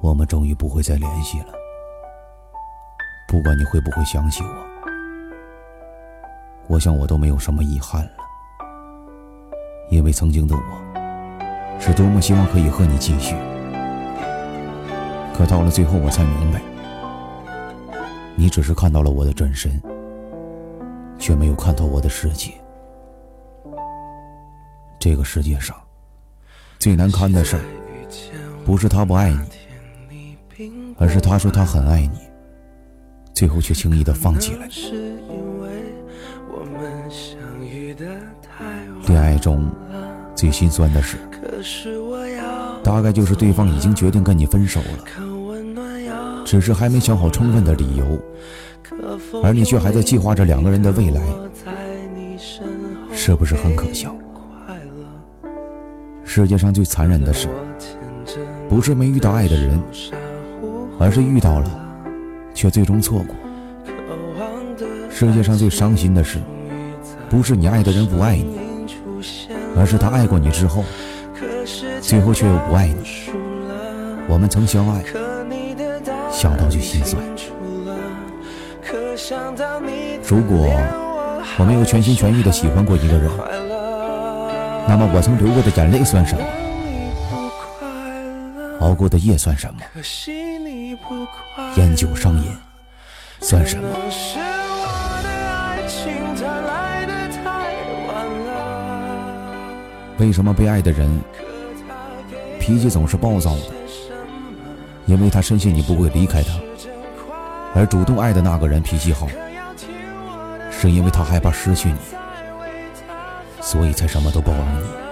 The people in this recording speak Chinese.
我们终于不会再联系了。不管你会不会想起我，我想我都没有什么遗憾了。因为曾经的我，是多么希望可以和你继续。可到了最后，我才明白，你只是看到了我的真身，却没有看透我的世界。这个世界上，最难堪的事儿，不是他不爱你，而是他说他很爱你，最后却轻易的放弃了你。恋爱中最心酸的事，大概就是对方已经决定跟你分手了，只是还没想好充分的理由，而你却还在计划着两个人的未来，是不是很可笑？世界上最残忍的事，不是没遇到爱的人，而是遇到了，却最终错过。世界上最伤心的事，不是你爱的人不爱你，而是他爱过你之后，最后却又不爱你。我们曾相爱，想到就心酸。如果我没有全心全意的喜欢过一个人。那么我曾流过的眼泪算什么？熬过的夜算什么？烟酒上瘾算什么？为什么被爱的人脾气总是暴躁的？因为他深信你不会离开他，而主动爱的那个人脾气好，是因为他害怕失去你。所以才什么都包容你。